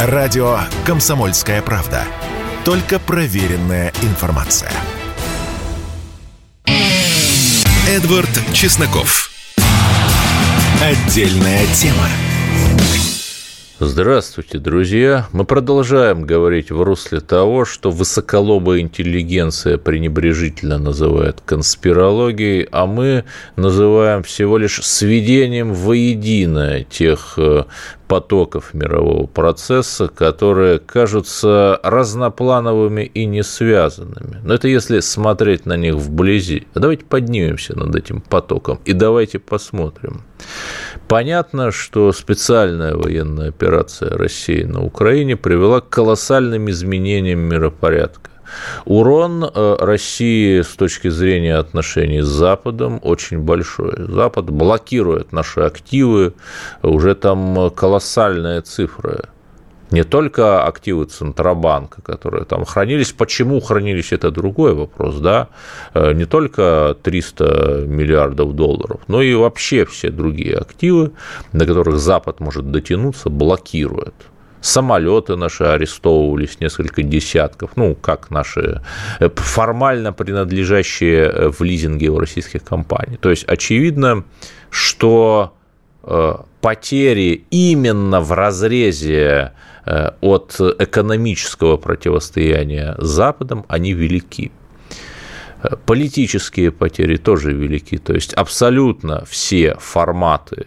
Радио «Комсомольская правда». Только проверенная информация. Эдвард Чесноков. Отдельная тема. Здравствуйте, друзья. Мы продолжаем говорить в русле того, что высоколобая интеллигенция пренебрежительно называет конспирологией, а мы называем всего лишь сведением воедино тех э, потоков мирового процесса, которые кажутся разноплановыми и не связанными. Но это если смотреть на них вблизи. А давайте поднимемся над этим потоком и давайте посмотрим. Понятно, что специальная военная операция России на Украине привела к колоссальным изменениям миропорядка. Урон э, России с точки зрения отношений с Западом очень большой. Запад блокирует наши активы, уже там колоссальные цифры не только активы Центробанка, которые там хранились, почему хранились, это другой вопрос, да, э, не только 300 миллиардов долларов, но и вообще все другие активы, до которых Запад может дотянуться, блокирует самолеты наши арестовывались, несколько десятков, ну, как наши э, формально принадлежащие э, в лизинге у российских компаний. То есть очевидно, что потери именно в разрезе Э, от экономического противостояния с Западом, они велики. Э, политические потери тоже велики. То есть абсолютно все форматы,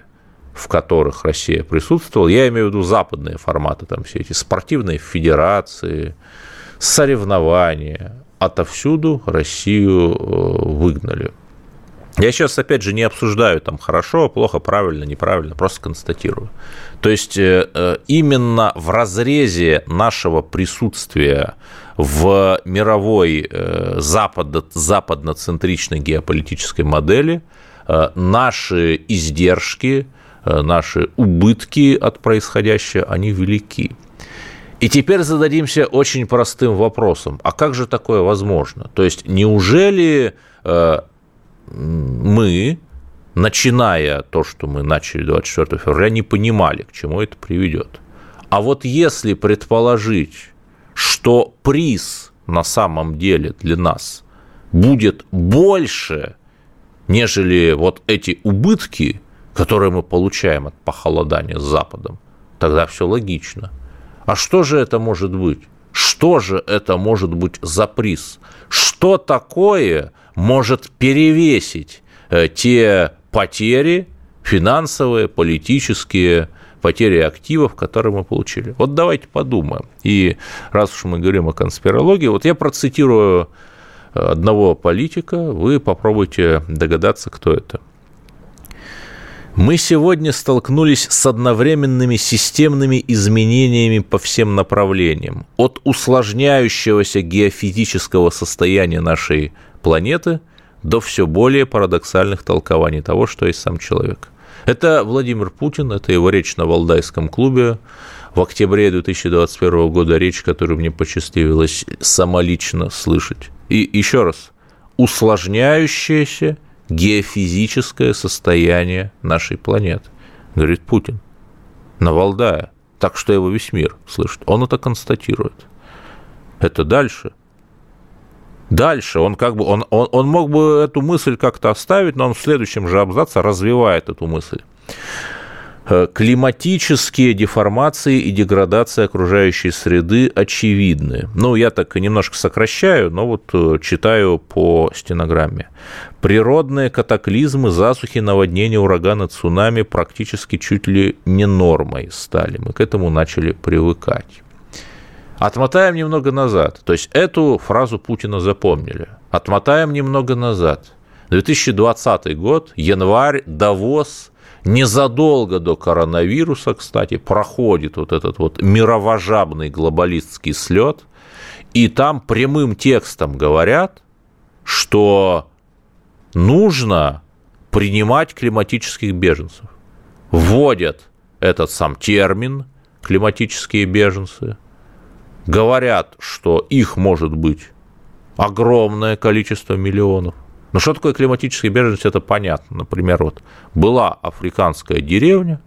в которых Россия присутствовала, я имею в виду западные форматы, там все эти спортивные федерации, соревнования, отовсюду Россию э, выгнали. Я сейчас, опять же, не обсуждаю там хорошо, плохо, правильно, неправильно, просто констатирую. То есть э, э, именно в разрезе нашего присутствия в мировой западно, западноцентричной геополитической модели наши издержки, наши убытки от происходящего, они велики. И теперь зададимся очень простым вопросом. А как же такое возможно? То есть неужели мы, начиная то, что мы начали 24 февраля, не понимали, к чему это приведет. А вот если предположить, что приз на самом деле для нас будет больше, нежели вот эти убытки, которые мы получаем от похолодания с Западом, тогда все логично. А что же это может быть? Что же это может быть за приз? Что такое может перевесить э, те потери финансовые, политические, потери активов, которые мы получили. Вот давайте подумаем. И раз уж мы говорим о конспирологии, вот я процитирую э, одного политика, вы попробуйте догадаться, кто это. Мы сегодня столкнулись с одновременными системными изменениями по всем направлениям. От усложняющегося геофизического состояния нашей планеты до все более парадоксальных толкований того, что есть сам человек. Это Владимир Путин, это его речь на Валдайском клубе в октябре 2021 года, речь, которую мне посчастливилось самолично слышать. И еще раз, усложняющееся геофизическое состояние нашей планеты, говорит Путин, на Валдае, так что его весь мир слышит. Он это констатирует. Это дальше – Дальше. Он как бы, он, он, он мог бы эту мысль как-то оставить, но он в следующем же абзаце развивает эту мысль климатические деформации и деградация окружающей среды очевидны. Ну, я так немножко сокращаю, но вот э, читаю по стенограмме. Природные катаклизмы, засухи, наводнения, ураганы, цунами практически чуть ли не нормой стали. Мы к этому начали привыкать. Отмотаем немного назад. То есть эту фразу Путина запомнили. Отмотаем немного назад. 2020 год, январь, Давос, незадолго до коронавируса, кстати, проходит вот этот вот мировожабный глобалистский слет, и там прямым текстом говорят, что нужно принимать климатических беженцев. Вводят этот сам термин климатические беженцы – говорят, что их может быть огромное количество миллионов. Но что такое климатическая беженность, это понятно. Например, вот была африканская деревня,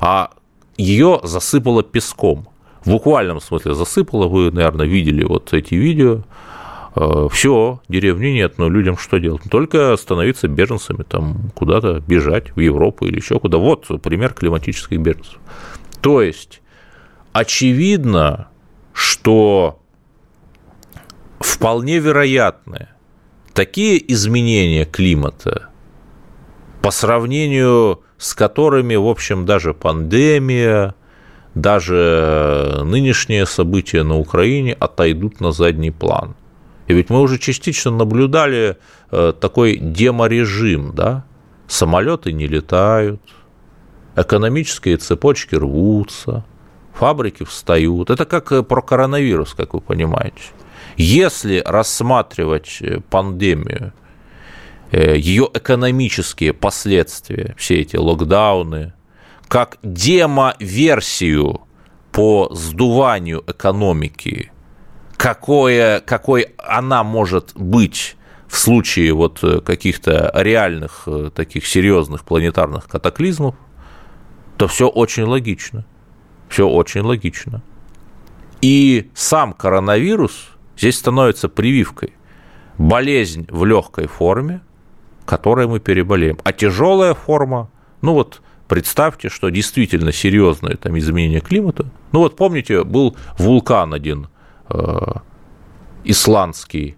а ее засыпало песком. в буквальном смысле засыпало. Вы, наверное, видели вот эти видео. Э, Все, деревни нет, но людям что делать? Только становиться беженцами, там куда-то бежать в Европу или еще куда. Вот пример климатических беженцев. То есть очевидно, что вполне вероятны такие изменения климата, по сравнению с которыми, в общем, даже пандемия, даже нынешние события на Украине отойдут на задний план. И ведь мы уже частично наблюдали э, такой деморежим, да? Самолеты не летают, экономические цепочки рвутся, фабрики встают. Это как э, про коронавирус, как вы понимаете. Если рассматривать э, пандемию, ее экономические последствия, все эти локдауны, как демо-версию по сдуванию экономики, какое, какой она может быть в случае вот каких-то реальных э, таких серьезных планетарных катаклизмов, то все очень логично. Все очень логично. И сам коронавирус здесь становится прививкой. Болезнь в легкой форме, которой мы переболеем. А тяжелая форма, ну вот представьте, что действительно серьезное там изменение климата. Ну вот помните, был вулкан один э, исландский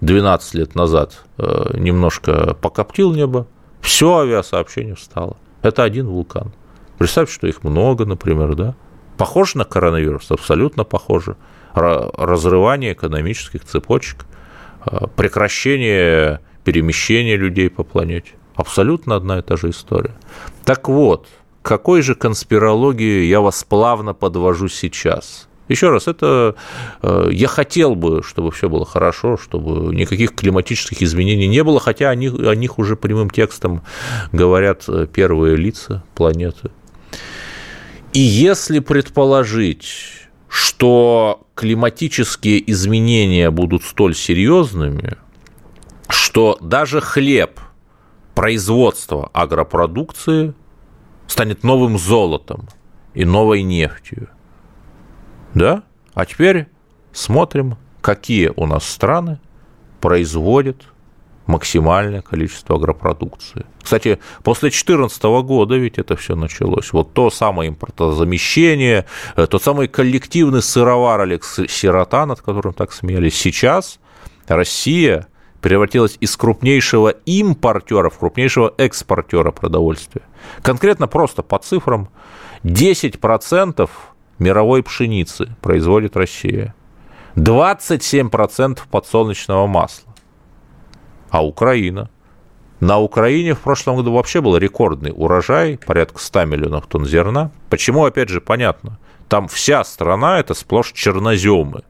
12 лет назад э, немножко покоптил небо, все авиасообщение встало. Это один вулкан. Представьте, что их много, например, да? Похоже на коронавирус? Абсолютно похоже. Разрывание экономических цепочек, э, прекращение перемещения людей по планете. Абсолютно одна и та же история. Так вот, какой же конспирологии я вас плавно подвожу сейчас? Еще раз, это э, я хотел бы, чтобы все было хорошо, чтобы никаких климатических изменений не было, хотя о них, о них уже прямым текстом говорят э, первые лица планеты. И если предположить, что климатические изменения будут столь серьезными, что даже хлеб производства агропродукции станет новым золотом и новой нефтью. Да? А теперь смотрим, какие у нас страны производят максимальное количество агропродукции. Кстати, после 2014 года ведь это все началось. Вот то самое импортозамещение, э, тот самый коллективный сыровар Алекс Сирота, над которым так смеялись. Сейчас Россия превратилась из крупнейшего импортера в крупнейшего экспортера продовольствия. Конкретно просто по цифрам 10% мировой пшеницы производит Россия, 27% подсолнечного масла а Украина. На Украине в прошлом году вообще был рекордный урожай, порядка 100 миллионов тонн зерна. Почему, опять же, понятно. Там вся страна – это сплошь черноземы.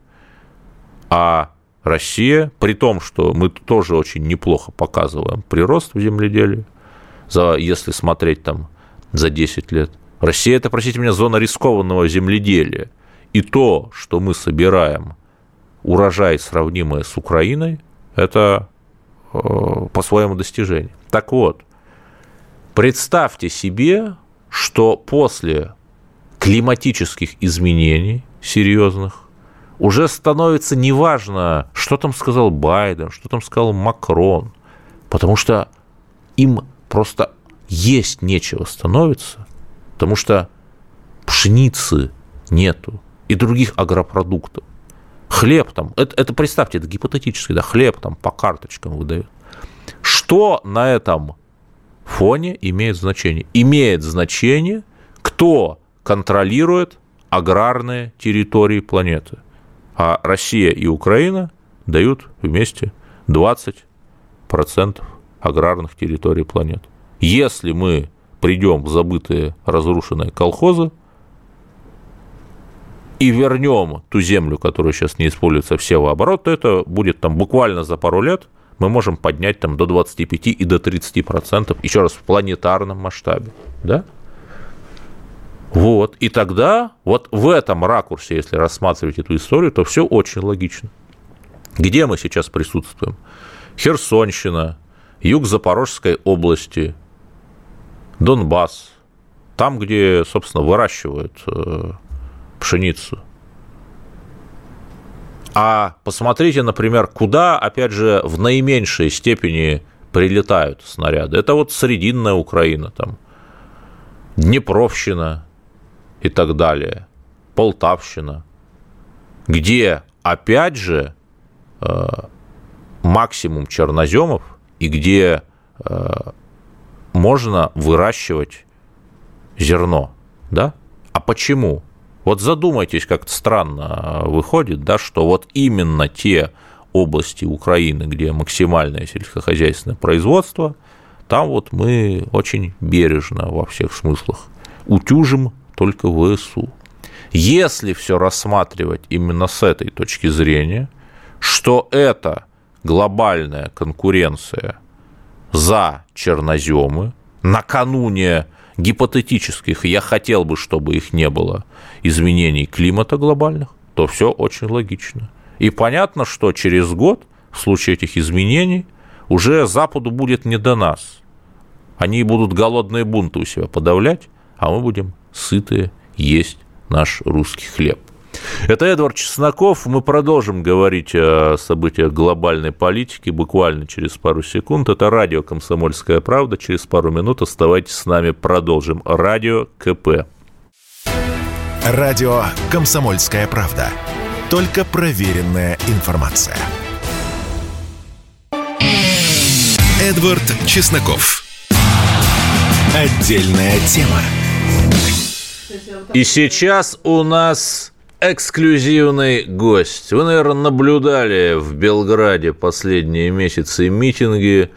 А Россия, при том, что мы тоже очень неплохо показываем прирост в земледелии, за, если смотреть там за 10 лет, Россия – это, простите меня, зона рискованного земледелия. И то, что мы собираем урожай, сравнимый с Украиной, это по своему достижению. Так вот, представьте себе, что после климатических изменений серьезных уже становится неважно, что там сказал Байден, что там сказал Макрон, потому что им просто есть нечего становится, потому что пшеницы нету и других агропродуктов хлеб там, это, это представьте, это гипотетически, да, хлеб там по карточкам выдают. Что на этом фоне имеет значение? Имеет значение, кто контролирует аграрные территории планеты. А Россия и Украина дают вместе 20% аграрных территорий планеты. Если мы придем в забытые разрушенные колхозы, и вернем ту землю, которая сейчас не используется в оборот, то это будет там буквально за пару лет мы можем поднять там до 25 и до 30 процентов, еще раз, в планетарном масштабе, да? Вот, и тогда вот в этом ракурсе, если рассматривать эту историю, то все очень логично. Где мы сейчас присутствуем? Херсонщина, юг Запорожской области, Донбасс, там, где, собственно, выращивают э, пшеницу. А посмотрите, например, куда, опять же, в наименьшей степени прилетают снаряды. Это вот Срединная Украина, там, Днепровщина и так далее, Полтавщина, где, опять же, э, максимум черноземов и где э, можно выращивать зерно, да? А почему? Вот задумайтесь, как-то странно выходит, да, что вот именно те области Украины, где максимальное сельскохозяйственное производство, там вот мы очень бережно во всех смыслах утюжим только ВСУ. Если все рассматривать именно с этой точки зрения, что это глобальная конкуренция за черноземы, накануне гипотетических, я хотел бы, чтобы их не было, изменений климата глобальных, то все очень логично. И понятно, что через год в случае этих изменений уже Западу будет не до нас. Они будут голодные бунты у себя подавлять, а мы будем сытые есть наш русский хлеб. Это Эдвард Чесноков. Мы продолжим говорить о событиях глобальной политики буквально через пару секунд. Это радио «Комсомольская правда». Через пару минут оставайтесь с нами, продолжим. Радио КП. Радио «Комсомольская правда». Только проверенная информация. Эдвард Чесноков. Отдельная тема. И сейчас у нас эксклюзивный гость. Вы, наверное, наблюдали в Белграде последние месяцы митинги.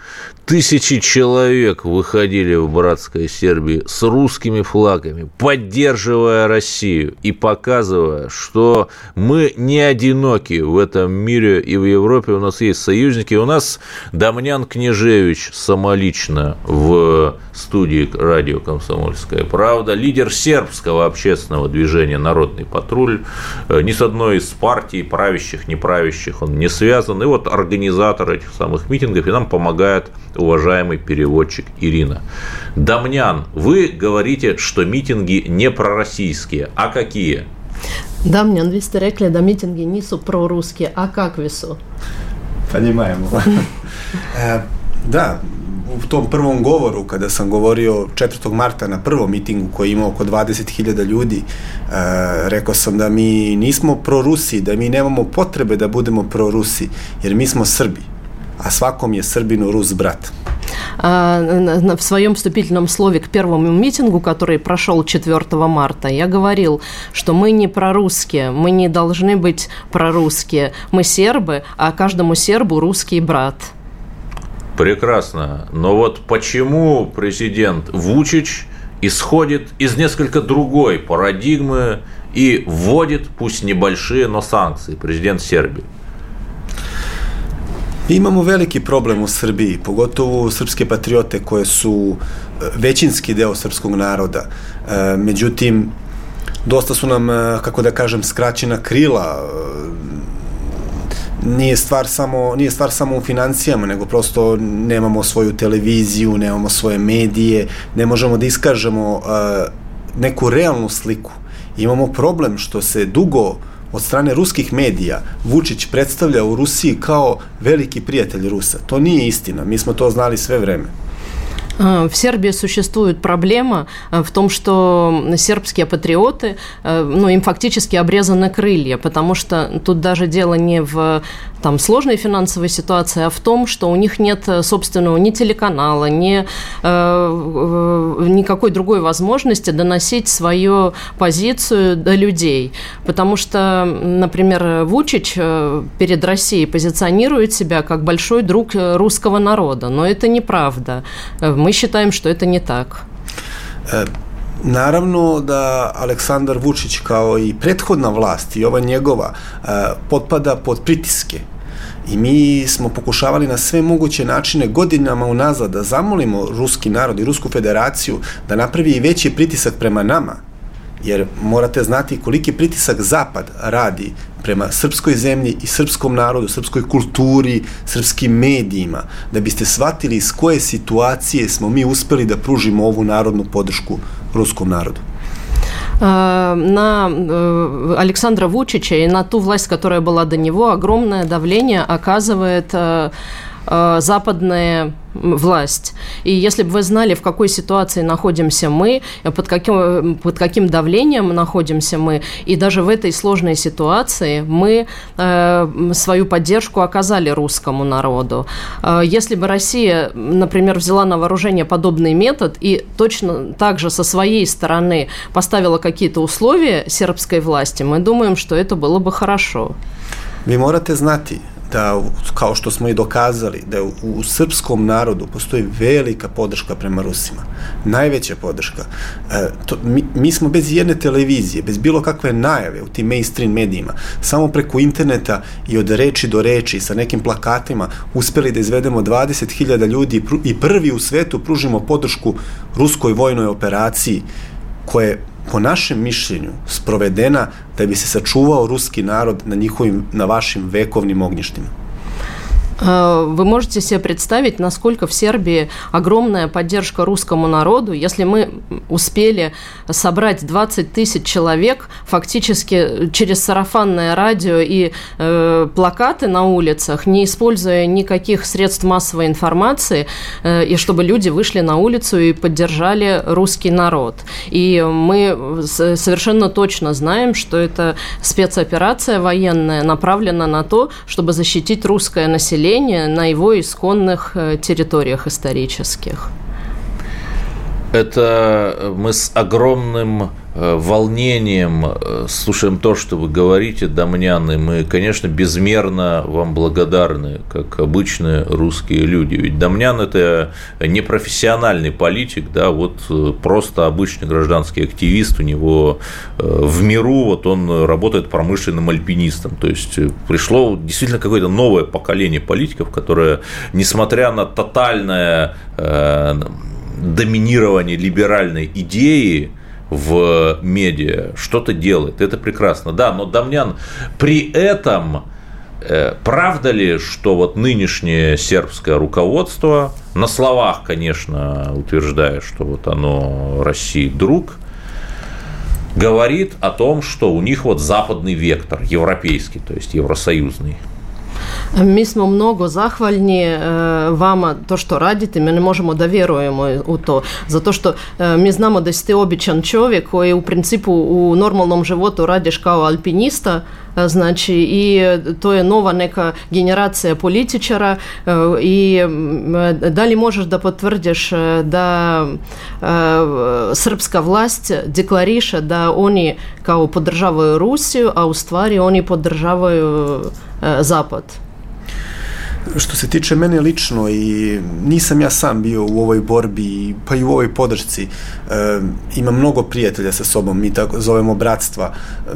Тысячи человек выходили в братской Сербии с русскими флагами, поддерживая Россию и показывая, что мы не одиноки в этом мире и в Европе. У нас есть союзники. У нас Дамнян Княжевич самолично в студии радио «Комсомольская правда», лидер сербского общественного движения «Народный патруль», ни с одной из партий, правящих, неправящих, он не связан. И вот организатор этих самых митингов, и нам помогает уважаемый переводчик Ирина. Дамнян, вы говорите, что митинги не пророссийские, а какие? Дамнян, сте rekli da mitingi nisu proruski, a kakvi su? Понимаем. Da, u tom prvom govoru, kada sam govorio 4. marta na prvom mitingu koji ima oko 20.000 ljudi, e, rekao sam da mi nismo prorusi, da mi nemamo potrebe da budemo prorusi, jer mi smo Srbi а сваком je Srbinu Рус брат. В своем вступительном слове к первому митингу, который прошел 4 марта, я говорил, что мы не прорусские, мы не должны быть прорусские. Мы сербы, а каждому сербу русский брат. Прекрасно. Но вот почему президент Вучич исходит из несколько другой парадигмы и вводит, пусть небольшие, но санкции, президент Сербии? Imamo veliki problem u Srbiji, pogotovo srpske patriote koje su e, većinski deo srpskog naroda. E, međutim, dosta su nam, e, kako da kažem, skraćena krila. Nije stvar samo, nije stvar samo u financijama, nego prosto nemamo svoju televiziju, nemamo svoje medije, ne možemo da iskažemo neku realnu sliku. Imamo problem što se dugo od strane ruskih medija Vučić predstavlja u Rusiji kao veliki prijatelj Rusa. To nije istina, mi smo to znali sve vreme. В Сербии существует проблема в том, что сербские патриоты, ну, им фактически обрезаны крылья, потому что тут даже дело не в там, сложной финансовой ситуации, а в том, что у них нет собственного ни телеканала, ни э, никакой другой возможности доносить свою позицию до людей. Потому что, например, Вучич перед Россией позиционирует себя как большой друг русского народа, но это неправда. Мы считаем, что это не так. Naravno da Aleksandar Vučić kao i prethodna vlast i ova njegova potpada pod pritiske I mi smo pokušavali na sve moguće načine godinama unazad da zamolimo ruski narod i Rusku federaciju da napravi i veći pritisak prema nama, jer morate znati koliki pritisak Zapad radi prema srpskoj zemlji i srpskom narodu, srpskoj kulturi, srpskim medijima, da biste shvatili iz koje situacije smo mi uspeli da pružimo ovu narodnu podršku ruskom narodu. На Александра Вучича и на ту власть, которая была до него, огромное давление оказывает Э, западная власть. И если бы вы знали, в какой ситуации находимся мы, под каким, под каким давлением находимся мы, и даже в этой сложной ситуации мы э, свою поддержку оказали русскому народу. Э, если бы Россия, например, взяла на вооружение подобный метод и точно так же со своей стороны поставила какие-то условия сербской власти, мы думаем, что это было бы хорошо. Ви morate znati da, kao što smo i dokazali, da u, u srpskom narodu postoji velika podrška prema Rusima. Najveća podrška. E, to, mi, mi smo bez jedne televizije, bez bilo kakve najave u tim mainstream medijima, samo preko interneta i od reči do reči sa nekim plakatima uspeli da izvedemo 20.000 ljudi i prvi u svetu pružimo podršku ruskoj vojnoj operaciji koje po našem mišljenju sprovedena da bi se sačuvao ruski narod na njihovim, na vašim vekovnim ognjištima. Вы можете себе представить, насколько в Сербии огромная поддержка русскому народу, если мы успели собрать 20 тысяч человек фактически через сарафанное радио и э, плакаты на улицах, не используя никаких средств массовой информации, э, и чтобы люди вышли на улицу и поддержали русский народ. И мы совершенно точно знаем, что это спецоперация военная направлена на то, чтобы защитить русское население населения на его исконных э, территориях исторических. Это мы с огромным Э, волнением э, слушаем то, что вы говорите, Дамняны. Мы, конечно, безмерно вам благодарны, как обычные русские люди. Ведь Дамнян – это не профессиональный политик, да, вот э, просто обычный гражданский активист. У него в миру вот он работает промышленным альпинистом. То есть пришло действительно какое-то новое поколение политиков, которое, несмотря на тотальное доминирование либеральной идеи, в медиа, что-то делает, это прекрасно. Да, но Дамнян при этом э, Правда ли, что вот нынешнее сербское руководство, на словах, конечно, утверждая, что вот оно России друг, говорит о том, что у них вот западный вектор, европейский, то есть евросоюзный? Mi smo mnogo zahvaljni e, vama to što radite, mi ne možemo da vjerujemo u to, zato što e, mi znamo da ste običan čovjek koji u principu u normalnom životu radiš kao alpinista, e, i to je nova neka generacija političara i da li možeš da potvrdiš da srpska vlast deklariše da oni kao podržavaju Rusiju, a u stvari oni podržavaju Zapad? Što se tiče mene lično i nisam ja sam bio u ovoj borbi pa i u ovoj podršci, e, imam mnogo prijatelja sa sobom, mi tako zovemo bratstva, e,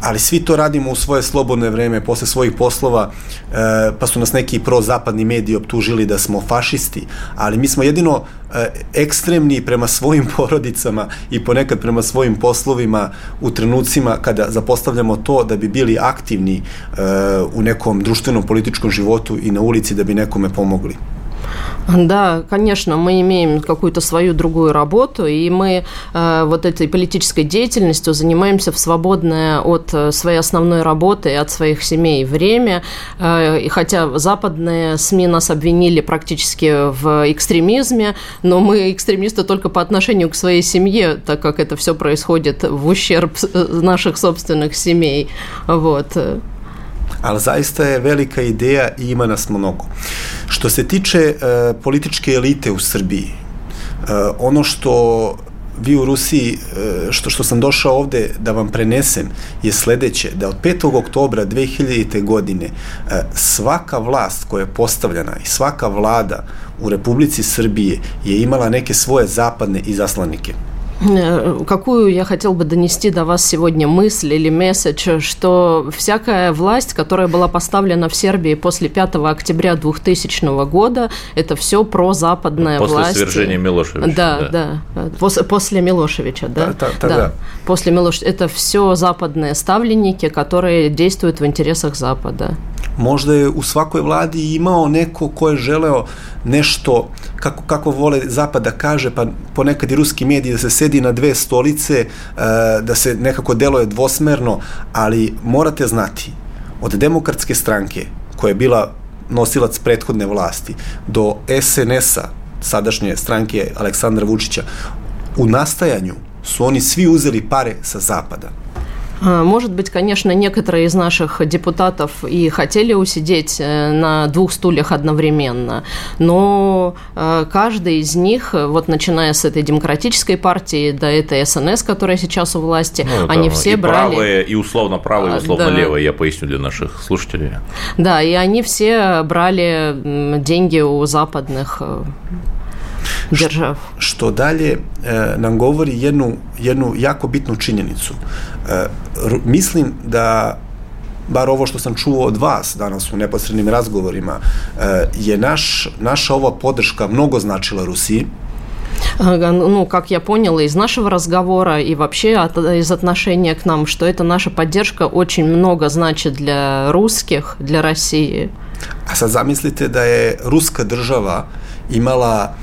ali svi to radimo u svoje slobodne vreme, posle svojih poslova, e, pa su nas neki prozapadni mediji optužili da smo fašisti, ali mi smo jedino ekstremni prema svojim porodicama i ponekad prema svojim poslovima u trenucima kada zapostavljamo to da bi bili aktivni e, u nekom društvenom političkom životu i na ulici da bi nekome pomogli. Да, конечно, мы имеем какую-то свою другую работу, и мы э, вот этой политической деятельностью занимаемся в свободное от э, своей основной работы и от своих семей время. Э, и хотя западные СМИ нас обвинили практически в экстремизме, но мы экстремисты только по отношению к своей семье, так как это все происходит в ущерб э, наших собственных семей. Вот. Ali zaista je velika ideja i ima nas mnogo. Što se tiče e, političke elite u Srbiji, e, ono što vi u Rusiji, e, što, što sam došao ovde da vam prenesem, je sledeće, da od 5. oktobra 2000. godine e, svaka vlast koja je postavljena i svaka vlada u Republici Srbije je imala neke svoje zapadne izaslanike. Э, какую я хотел бы донести до вас сегодня мысль или месседж, что всякая власть, которая была поставлена в Сербии после 5 октября 2000 года, это все прозападная после власть. После свержения Милошевича. Да, да. да. После, после Милошевича, да? Да, да, да. да. После Милошевича. Это все западные ставленники, которые действуют в интересах Запада. Možda je u svakoj vladi imao neko ko je želeo nešto, kako, kako vole Zapad da kaže, pa ponekad i ruski mediji da se sedi na dve stolice, e, da se nekako deluje dvosmerno, ali morate znati, od demokratske stranke, koja je bila nosilac prethodne vlasti, do SNS-a, sadašnje stranke Aleksandra Vučića, u nastajanju su oni svi uzeli pare sa zapada. Может быть, конечно, некоторые из наших депутатов и хотели усидеть э, на двух стульях одновременно, но э, каждый из них, вот начиная с этой демократической партии до этой СНС, которая сейчас у власти, ну, они все и брали... Правые, и условно правые, и условно да. левые, я поясню для наших слушателей. Да, и они все брали деньги у западных э. Što dalje e, nam govori jednu, jednu jako bitnu činjenicu. E, mislim da bar ovo što sam čuo od vas danas u neposrednim razgovorima, e, je naš, naša ova podrška mnogo značila Rusiji, ну, как я поняла из нашего разговора и вообще от, из отношения к нам, что это наша поддержка очень много значит для русских, для России. А sad zamislite da je ruska država imala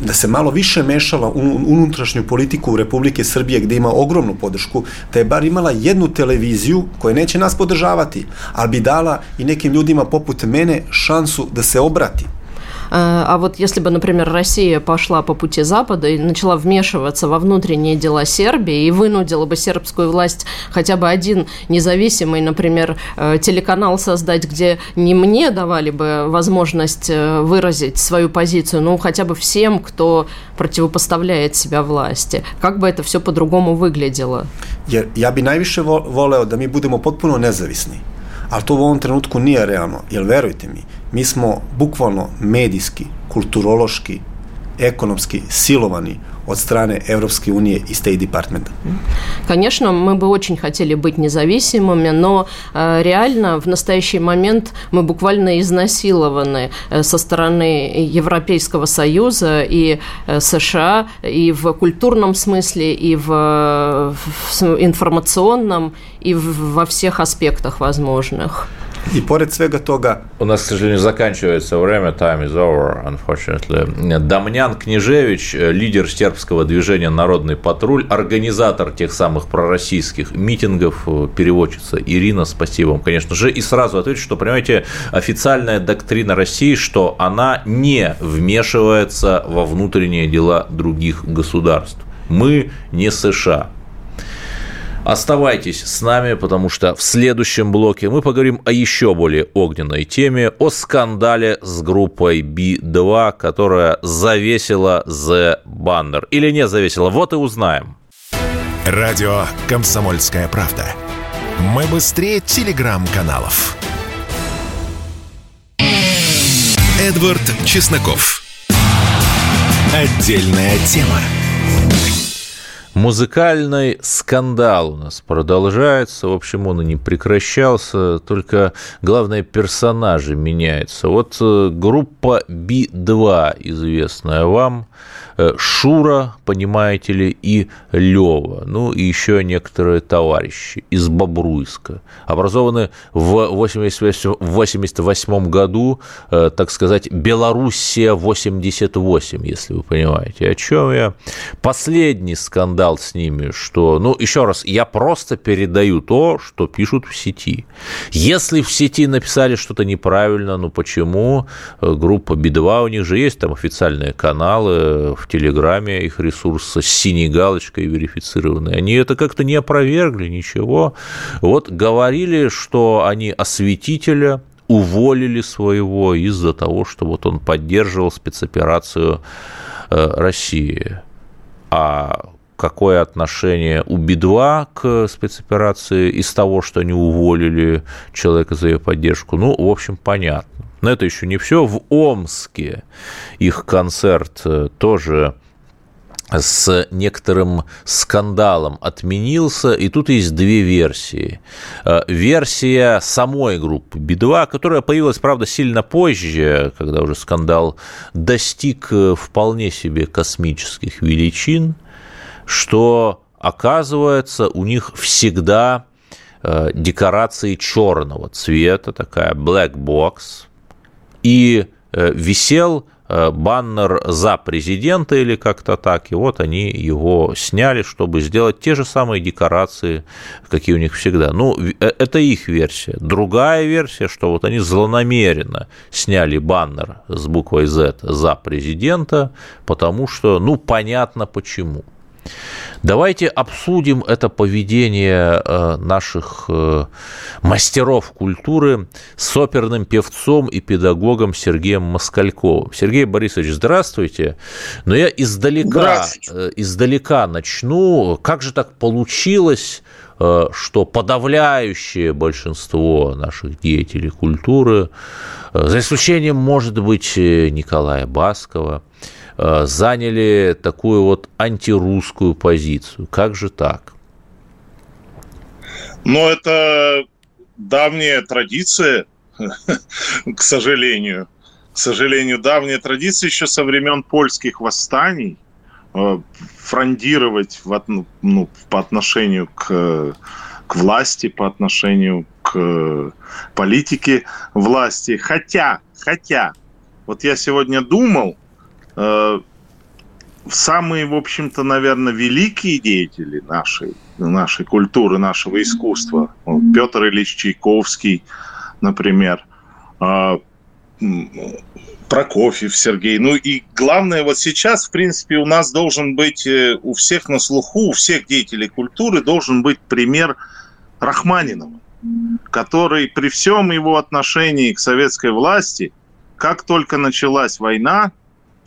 da se malo više mešala u unutrašnju politiku Republike Srbije gde ima ogromnu podršku, da je bar imala jednu televiziju koja neće nas podržavati, ali bi dala i nekim ljudima poput mene šansu da se obrati а вот если бы, например, Россия пошла по пути Запада и начала вмешиваться во внутренние дела Сербии и вынудила бы сербскую власть хотя бы один независимый, например, э, телеканал создать, где не мне давали бы возможность э, выразить свою позицию, ну хотя бы всем, кто противопоставляет себя власти. Как бы это все по-другому выглядело? Я ja bi najviše voleo da mi budemo potpuno nezavisni. ali to u ovom trenutku nije realno, jer mi, mi smo bukvalno medijski, kulturološki, ekonomski silovani от страны Европской унии и State Department. Конечно, мы бы очень хотели быть независимыми, но э, реально в настоящий момент мы буквально изнасилованы э, со стороны Европейского Союза и э, США и в культурном смысле, и в, информационном, и во всех аспектах возможных. И поряд svega toga... У нас, к сожалению, заканчивается время. Time is over, unfortunately. Дамнян Княжевич, лидер сербского движения «Народный патруль», организатор тех самых пророссийских митингов, переводчица Ирина, спасибо вам, конечно же. И сразу отвечу, что, понимаете, официальная доктрина России, что она не вмешивается во внутренние дела других государств. Мы не США. Оставайтесь с нами, потому что в следующем блоке мы поговорим о еще более огненной теме, о скандале с группой B2, которая завесила The Banner. Или не завесила, вот и узнаем. Радио «Комсомольская правда». Мы быстрее телеграм-каналов. Эдвард Чесноков. Отдельная тема. Музыкальный скандал у нас продолжается. В общем, он и не прекращался, только главное персонажи меняются. Вот э, группа B2, известная вам, Э, Шура, понимаете ли, и Лева, ну и еще некоторые товарищи из Бобруйска, образованы в 1988 году, э, так сказать, Белоруссия 88, если вы понимаете, о чем я. Последний скандал с ними, что, ну, еще раз, я просто передаю то, что пишут в сети. Если в сети написали что-то неправильно, ну почему? Э, группа Би-2, у них же есть там официальные каналы в Телеграме их ресурс с синей галочкой верифицированный. Они это как-то не опровергли, ничего. Вот говорили, что они осветителя уволили своего из-за того, что вот он поддерживал спецоперацию э, России. А какое отношение у Би-2 к спецоперации из того, что они уволили человека за ее поддержку, ну, в общем, понятно. Но это еще не все. В Омске их концерт э, тоже с некоторым скандалом отменился, и тут есть две версии. Э, версия самой группы Би-2, которая появилась, правда, сильно позже, когда уже скандал достиг э, вполне себе космических величин, что, оказывается, у них всегда э, декорации черного цвета, такая black box, и э, висел Э, баннер за президента или как-то так, и вот они его сняли, чтобы сделать те же самые декорации, какие у них всегда. Ну, это их версия. Другая версия, что вот они злонамеренно сняли баннер с буквой Z за президента, потому что, ну, понятно почему. Давайте обсудим это поведение э, наших э, мастеров культуры с оперным певцом и педагогом Сергеем Москальковым. Сергей Борисович, здравствуйте. Но я издалека, э, издалека начну. Как же так получилось, что подавляющее большинство наших деятелей культуры, за исключением, может быть, Николая Баскова, заняли такую вот антирусскую позицию. Как же так? Ну, это давняя традиция, к сожалению. К сожалению, давняя традиция еще со времен польских восстаний э, фрондировать в, ну, по отношению к, к власти, по отношению к политике власти. Хотя, хотя, вот я сегодня думал, Э, самые, в общем-то, наверное, великие деятели нашей, нашей культуры, нашего искусства. Петр Ильич Чайковский, например, э, Прокофьев Сергей. Ну и главное, вот сейчас, в принципе, у нас должен быть э, у всех на слуху, у всех деятелей культуры должен быть пример Рахманинова, который при всем его отношении к советской власти, как только началась война,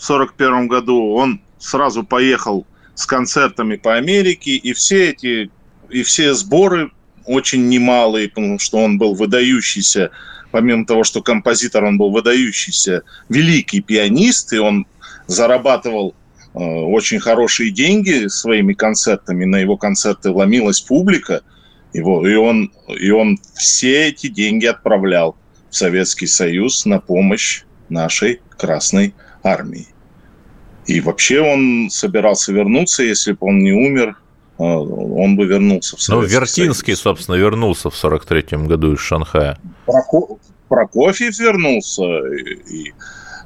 1941 году, он сразу поехал с концертами по Америке, и все эти, и все сборы очень немалые, потому что он был выдающийся, помимо того, что композитор, он был выдающийся великий пианист, и он зарабатывал э, очень хорошие деньги своими концертами, на его концерты ломилась публика, его, и, он, и он все эти деньги отправлял в Советский Союз на помощь нашей Красной армии. И вообще он собирался вернуться, если бы он не умер, а, он бы вернулся в ну, Советский Ну, Вертинский, Союз. собственно, вернулся в 43-м году из Шанхая. Проко... Прокофьев вернулся. И, и,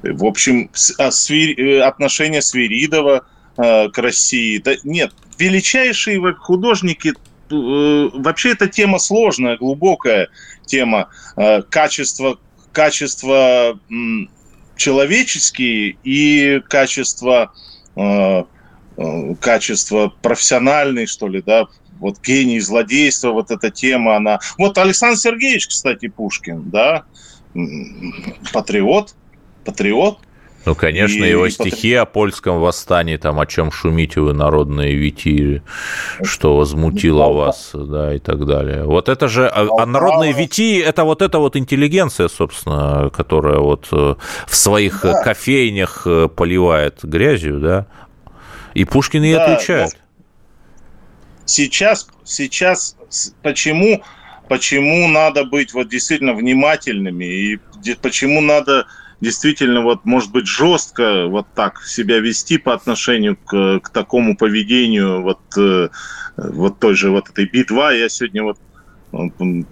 в общем, а Свир... Э, отношение Свиридова э, к России. Да, нет, величайшие художники э, вообще эта тема сложная, глубокая тема. Качество, качество человеческие и качество, э, э, профессиональные, что ли, да, вот гений злодейства, вот эта тема, она... Вот Александр Сергеевич, кстати, Пушкин, да, патриот, патриот, ну, конечно, и, его стихи о польском восстании, там, о чем шумите вы, народные витири, что возмутило вас, да, и так далее. Вот это же, а, а народные витии, это вот эта вот интеллигенция, собственно, которая вот э, в своих да. кофейнях э, поливает грязью, да, и Пушкин ей да, отвечает. Сейчас, сейчас, почему, почему надо быть вот действительно внимательными, и почему надо действительно, вот, может быть, жестко вот так себя вести по отношению к, к такому поведению вот, э, вот той же вот этой Би-2. Я сегодня вот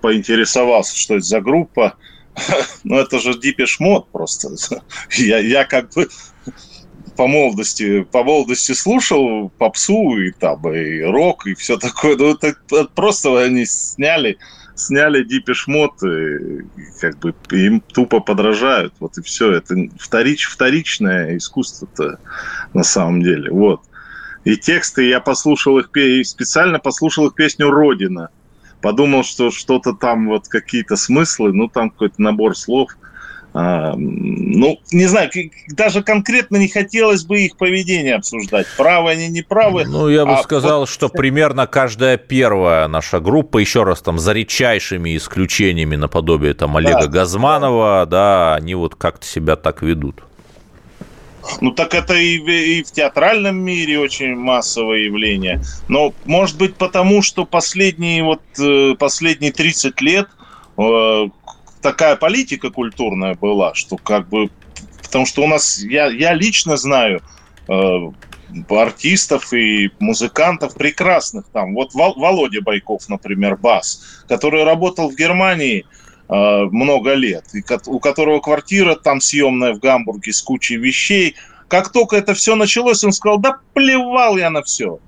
поинтересовался, что это за группа. Ну, это же Deepish Mode просто. Я, я как бы по молодости, по молодости слушал попсу и там и рок и все такое. Ну, это просто они сняли сняли Дипиш Мод, как бы им тупо подражают. Вот и все. Это вторич, вторичное искусство-то на самом деле. Вот. И тексты, я послушал их, специально послушал их песню «Родина». Подумал, что что-то там, вот какие-то смыслы, ну, там какой-то набор слов – ну, не знаю, даже конкретно не хотелось бы их поведение обсуждать. Правы они, не правы. Ну, я бы а сказал, вот... что примерно каждая первая наша группа, еще раз там, за редчайшими исключениями наподобие там Олега да, Газманова, да. они вот как-то себя так ведут. Ну так это и в, и в театральном мире очень массовое явление. Но может быть потому, что последние вот э, последние 30 лет э, такая политика культурная была, что как бы... Потому что у нас, я, я лично знаю, э, артистов и музыкантов прекрасных там. Вот Володя Байков, например, бас, который работал в Германии э, много лет, и у которого квартира там съемная в Гамбурге с кучей вещей. Как только это все началось, он сказал, да плевал я на все.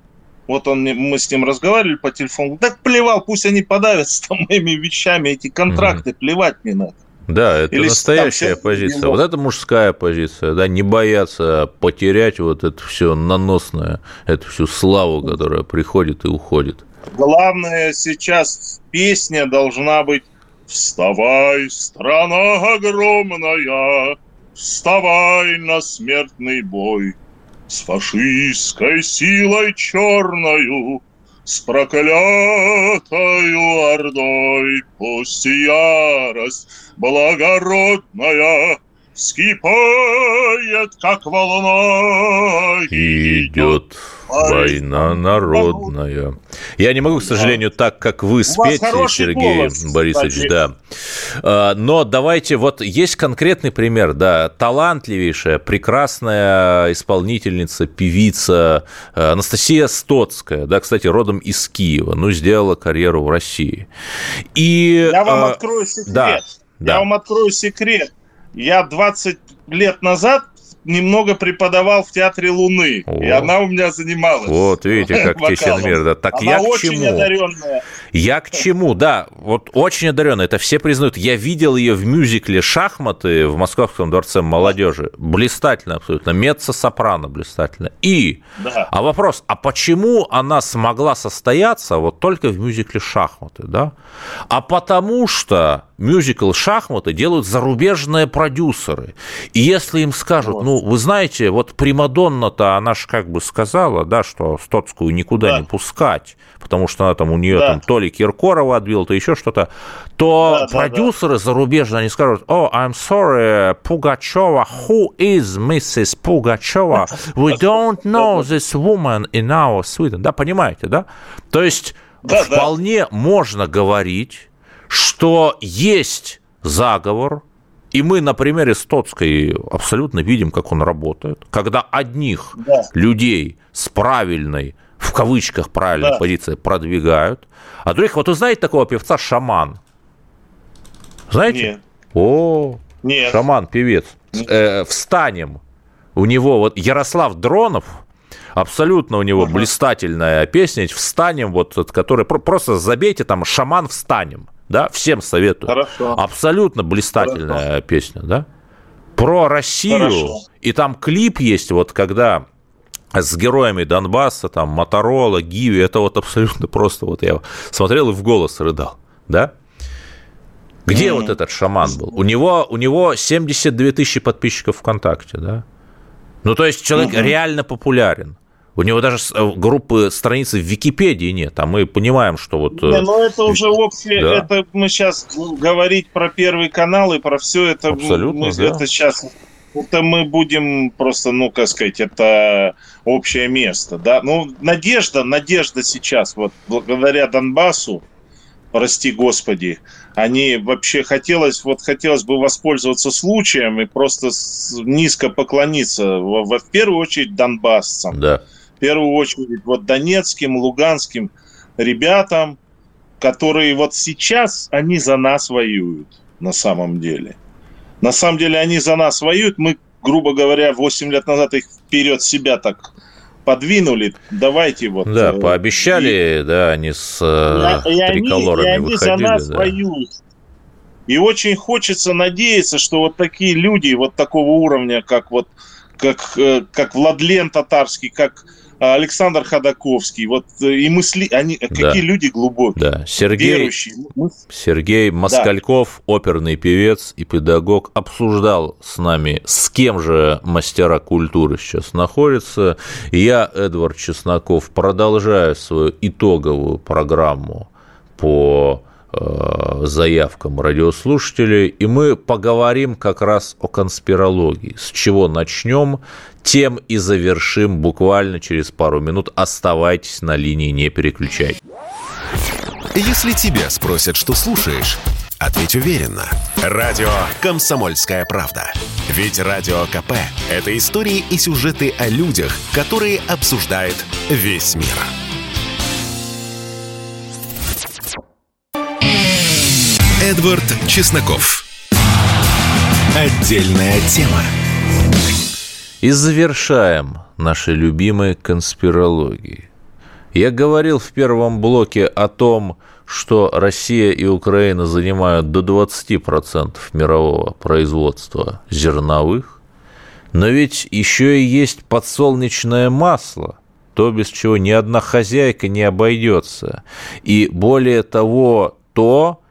Вот он, мы с ним разговаривали по телефону, да плевал, пусть они подавятся там моими вещами, эти контракты, mm-hmm. плевать не надо. Да, это Или настоящая позиция. Вот это мужская позиция, да, не бояться потерять вот это все наносное, эту всю славу, которая приходит и уходит. Главное сейчас песня должна быть «Вставай, страна огромная, вставай на смертный бой, с фашистской силой черною, с проклятою ордой, пусть ярость благородная вскипает, как волна. Идет война народная. Я не могу, к сожалению, так, как вы спеть, Сергей голос, Борисович, кстати. да. А, но давайте, вот есть конкретный пример, да, талантливейшая, прекрасная исполнительница, певица а, Анастасия Стоцкая, да, кстати, родом из Киева, ну, сделала карьеру в России. И, Я вам а, открою секрет. Да. Да. Я вам открою секрет. Я 20 лет назад немного преподавал в Театре Луны, О. и она у меня занималась. Вот видите, как тесен мир. Да. Так она я к чему? Одаренная. Я к чему, да, вот очень одаренная, это все признают. Я видел ее в мюзикле «Шахматы» в Московском дворце молодежи. Блистательно абсолютно, меццо-сопрано блистательно. И, да. а вопрос, а почему она смогла состояться вот только в мюзикле «Шахматы», да? А потому что мюзикл «Шахматы» делают зарубежные продюсеры. И если им скажут, вот. ну, вы знаете, вот Примадонна-то, она же как бы сказала, да, что Стоцкую никуда да. не пускать, потому что она там у нее да. там то ли Киркорова отбила, то еще что-то, то да, продюсеры да, да. зарубежные, они скажут, oh, I'm sorry, Пугачева, who is Mrs. Пугачева? We don't know this woman in our Sweden. Да, понимаете, да? То есть да, вполне да. можно говорить что есть заговор, и мы на примере Стоцкой абсолютно видим, как он работает, когда одних да. людей с правильной, в кавычках правильной да. позицией продвигают, а других, вот вы знаете такого певца Шаман? Знаете? Нет. О, Нет. Шаман, певец. Э, встанем. У него вот Ярослав Дронов, абсолютно у него uh блистательная песня «Встанем», вот, который просто забейте там «Шаман, встанем» да, всем советую. Хорошо. Абсолютно блистательная Хорошо. песня, да. Про Россию, Хорошо. и там клип есть, вот когда с героями Донбасса, там, Моторола, Гиви, это вот абсолютно просто, вот я смотрел и в голос рыдал, да. Где mm-hmm. вот этот шаман был? У него, у него 72 тысячи подписчиков ВКонтакте, да? Ну, то есть человек mm-hmm. реально популярен. У него даже э, группы страницы в Википедии нет, а мы понимаем, что вот... Не, ну это уже общее, да. это мы сейчас говорить про Первый канал и про все это... Абсолютно, мы, да. Это сейчас это мы будем просто, ну, как сказать, это общее место, да. Ну, надежда, надежда сейчас, вот благодаря Донбассу, прости господи, они вообще хотелось, вот хотелось бы воспользоваться случаем и просто низко поклониться, в, в первую очередь, донбассцам. Да в первую очередь вот донецким, луганским ребятам, которые вот сейчас, они за нас воюют на самом деле. На самом деле они за нас воюют. Мы, грубо говоря, 8 лет назад их вперед себя так подвинули, давайте вот... Да, э, пообещали, и, да, они с э, и, триколорами они, и они за нас да. воюют. И очень хочется надеяться, что вот такие люди, вот такого уровня, как вот как, э, как Владлен Татарский, как Александр Ходаковский, вот э, и мысли, они да. какие люди глубокие, да. Сергей, верующие. Сергей Москальков, да. оперный певец и педагог, обсуждал с нами, с кем же мастера культуры сейчас находятся. Я, Эдвард Чесноков, продолжаю свою итоговую программу по Э, заявкам радиослушателей, и мы поговорим как раз о конспирологии. С чего начнем, тем и завершим буквально через пару минут. Оставайтесь на линии, не переключайтесь. Если тебя спросят, что слушаешь, Ответь уверенно. Радио «Комсомольская правда». Ведь Радио КП – это истории и сюжеты о людях, которые обсуждает весь мир. Эдвард Чесноков. Отдельная тема. И завершаем наши любимые конспирологии. Я говорил в первом блоке о том, что Россия и Украина занимают до 20% мирового производства зерновых, но ведь еще и есть подсолнечное масло, то, без чего ни одна хозяйка не обойдется. И более того, то,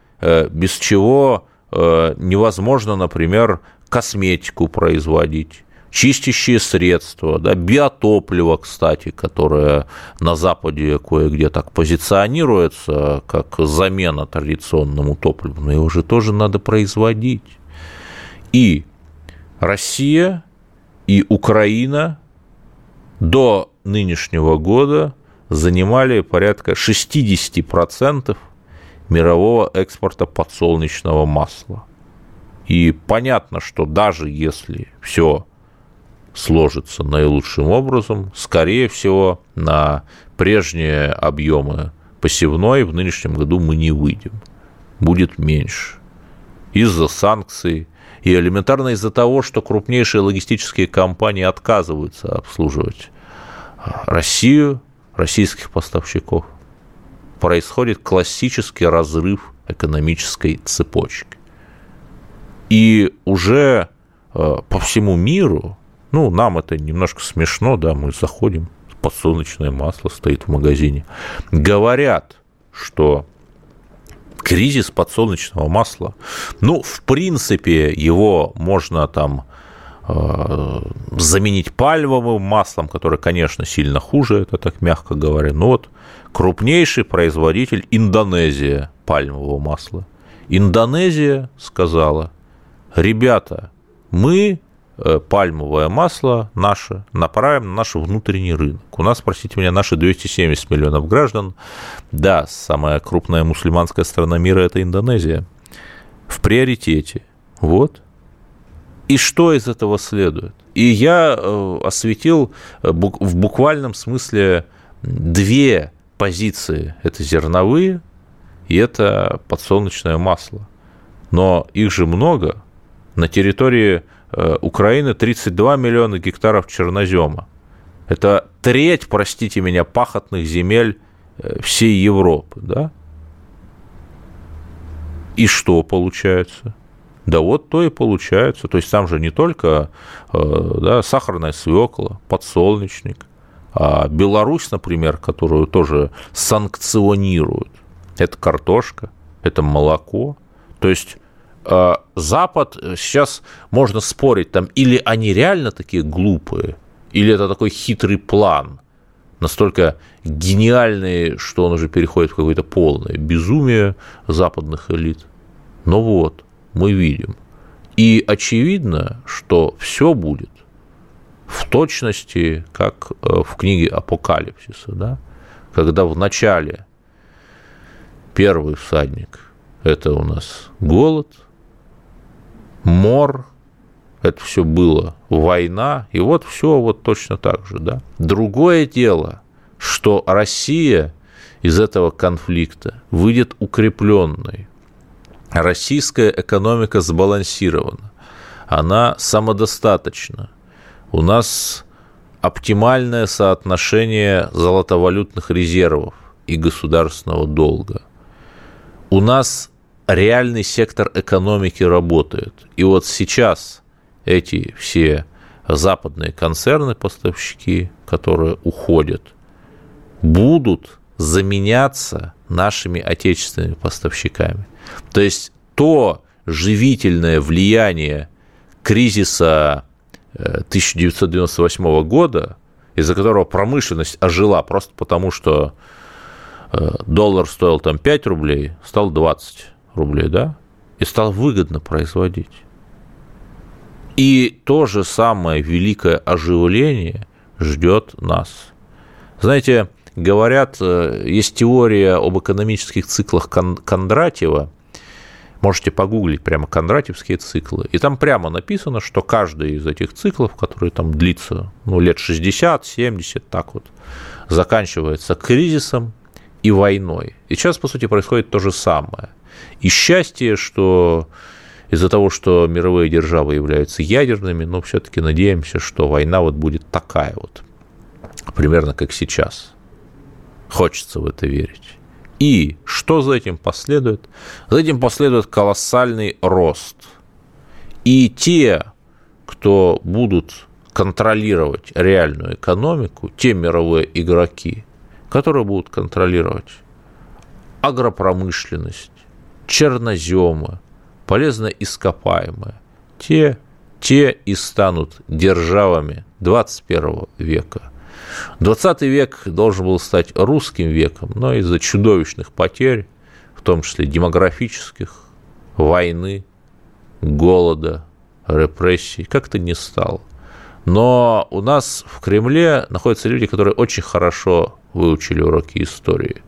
без чего э, невозможно, например, косметику производить чистящие средства, да, биотопливо, кстати, которое на Западе кое-где так позиционируется, как замена традиционному топливу, но его же тоже надо производить. И Россия и Украина до нынешнего года занимали порядка 60% мирового экспорта подсолнечного масла. И понятно, что даже если все сложится наилучшим образом, скорее всего, на прежние объемы посевной в нынешнем году мы не выйдем. Будет меньше. Из-за санкций и элементарно из-за того, что крупнейшие логистические компании отказываются обслуживать а, Россию, российских поставщиков. Происходит классический разрыв экономической цепочки. И уже а, по всему миру ну, нам это немножко смешно, да, мы заходим, подсолнечное масло стоит в магазине. Говорят, что кризис подсолнечного масла, ну, в принципе, его можно там э, заменить пальмовым маслом, которое, конечно, сильно хуже, это так мягко говоря. Но вот крупнейший производитель Индонезия пальмового масла. Индонезия сказала, ребята, мы Э, пальмовое масло наше направим на наш внутренний рынок. У нас, простите меня, наши 270 миллионов граждан. Да, самая крупная мусульманская страна мира – это Индонезия. В приоритете. Вот. И что из этого следует? И я э, осветил э, в буквальном смысле две позиции. Это зерновые и это подсолнечное масло. Но их же много. На территории Э, Украины 32 миллиона гектаров чернозема. Это треть, простите меня, пахотных земель э, всей Европы, да? И что получается? Да вот то и получается. То есть там же не только э, да, сахарная свекла, подсолнечник, Беларусь, например, которую тоже санкционируют, это картошка, это молоко. То есть Э, Запад э, сейчас можно спорить, там, или они реально такие глупые, или это такой хитрый план, настолько гениальный, что он уже переходит в какое-то полное безумие западных элит. Но вот, мы видим. И очевидно, что все будет в точности, как э, в книге Апокалипсиса, да? когда в начале первый всадник – это у нас голод – мор, это все было, война, и вот все вот точно так же, да. Другое дело, что Россия из этого конфликта выйдет укрепленной. Российская экономика сбалансирована, она самодостаточна. У нас оптимальное соотношение золотовалютных резервов и государственного долга. У нас реальный сектор экономики работает. И вот сейчас эти все западные концерны, поставщики, которые уходят, будут заменяться нашими отечественными поставщиками. То есть то живительное влияние кризиса 1998 э, года, из-за которого промышленность ожила просто потому, что э, доллар стоил там 5 рублей, стал 20 рублей, да, и стало выгодно производить. И то же самое великое оживление ждет нас. Знаете, говорят, э, есть теория об экономических циклах Кондратьева. Можете погуглить прямо кондратьевские циклы. И там прямо написано, что каждый из этих циклов, который там длится ну, лет 60, 70, так вот, заканчивается кризисом и войной. И сейчас, по сути, происходит то же самое. И счастье, что из-за того, что мировые державы являются ядерными, но все-таки надеемся, что война вот будет такая вот, примерно как сейчас. Хочется в это верить. И что за этим последует? За этим последует колоссальный рост. И те, кто будут контролировать реальную экономику, те мировые игроки, которые будут контролировать агропромышленность, черноземы, полезно ископаемые, те, те и станут державами 21 века – 20 век должен был стать русским веком, но из-за чудовищных потерь, в том числе демографических, войны, голода, репрессий, как-то не стал. Но у нас в Кремле находятся люди, которые очень хорошо выучили уроки истории.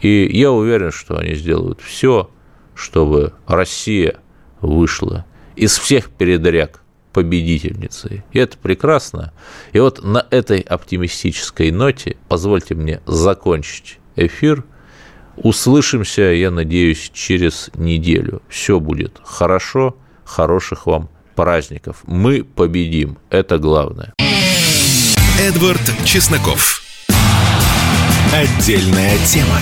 И я уверен, что они сделают все, чтобы Россия вышла из всех передряг победительницей. И это прекрасно. И вот на этой оптимистической ноте позвольте мне закончить эфир. Услышимся, я надеюсь, через неделю. Все будет хорошо. Хороших вам праздников. Мы победим. Это главное. Эдвард Чесноков. Отдельная тема.